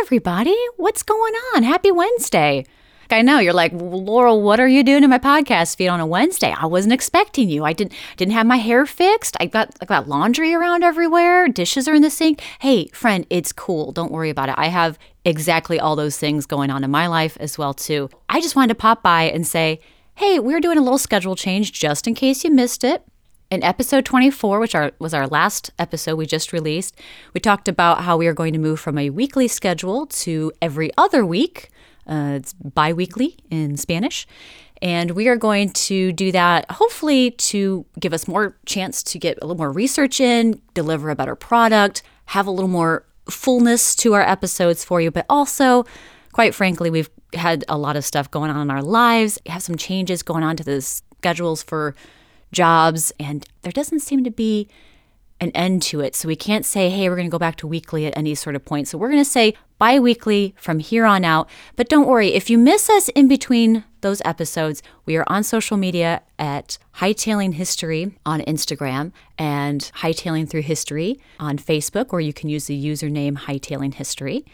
everybody. What's going on? Happy Wednesday. I know you're like, Laurel, what are you doing in my podcast feed on a Wednesday? I wasn't expecting you. I didn't didn't have my hair fixed. I got I got laundry around everywhere. Dishes are in the sink. Hey, friend, it's cool. Don't worry about it. I have exactly all those things going on in my life as well too. I just wanted to pop by and say, "Hey, we're doing a little schedule change just in case you missed it." In episode 24, which our, was our last episode we just released, we talked about how we are going to move from a weekly schedule to every other week. Uh, it's bi weekly in Spanish. And we are going to do that hopefully to give us more chance to get a little more research in, deliver a better product, have a little more fullness to our episodes for you, but also, quite frankly, we've had a lot of stuff going on in our lives, have some changes going on to the schedules for jobs, and there doesn't seem to be an end to it. So we can't say, hey, we're going to go back to weekly at any sort of point. So we're going to say bi weekly from here on out. But don't worry, if you miss us in between those episodes, we are on social media at Hightailing History on Instagram and Hightailing Through History on Facebook, or you can use the username Hightailing History.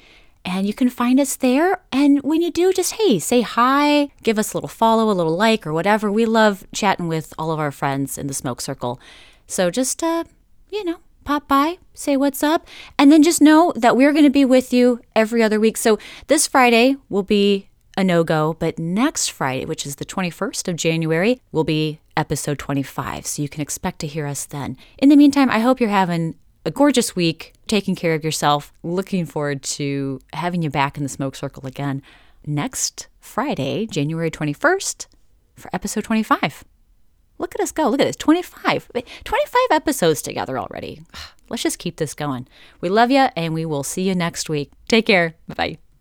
And you can find us there. And when you do, just hey, say hi, give us a little follow, a little like, or whatever. We love chatting with all of our friends in the smoke circle. So just, uh, you know, pop by, say what's up, and then just know that we're going to be with you every other week. So this Friday will be a no go, but next Friday, which is the 21st of January, will be episode 25. So you can expect to hear us then. In the meantime, I hope you're having a gorgeous week, taking care of yourself. Looking forward to having you back in the smoke circle again next Friday, January 21st, for episode 25. Look at us go. Look at this 25. 25 episodes together already. Let's just keep this going. We love you, and we will see you next week. Take care. Bye bye.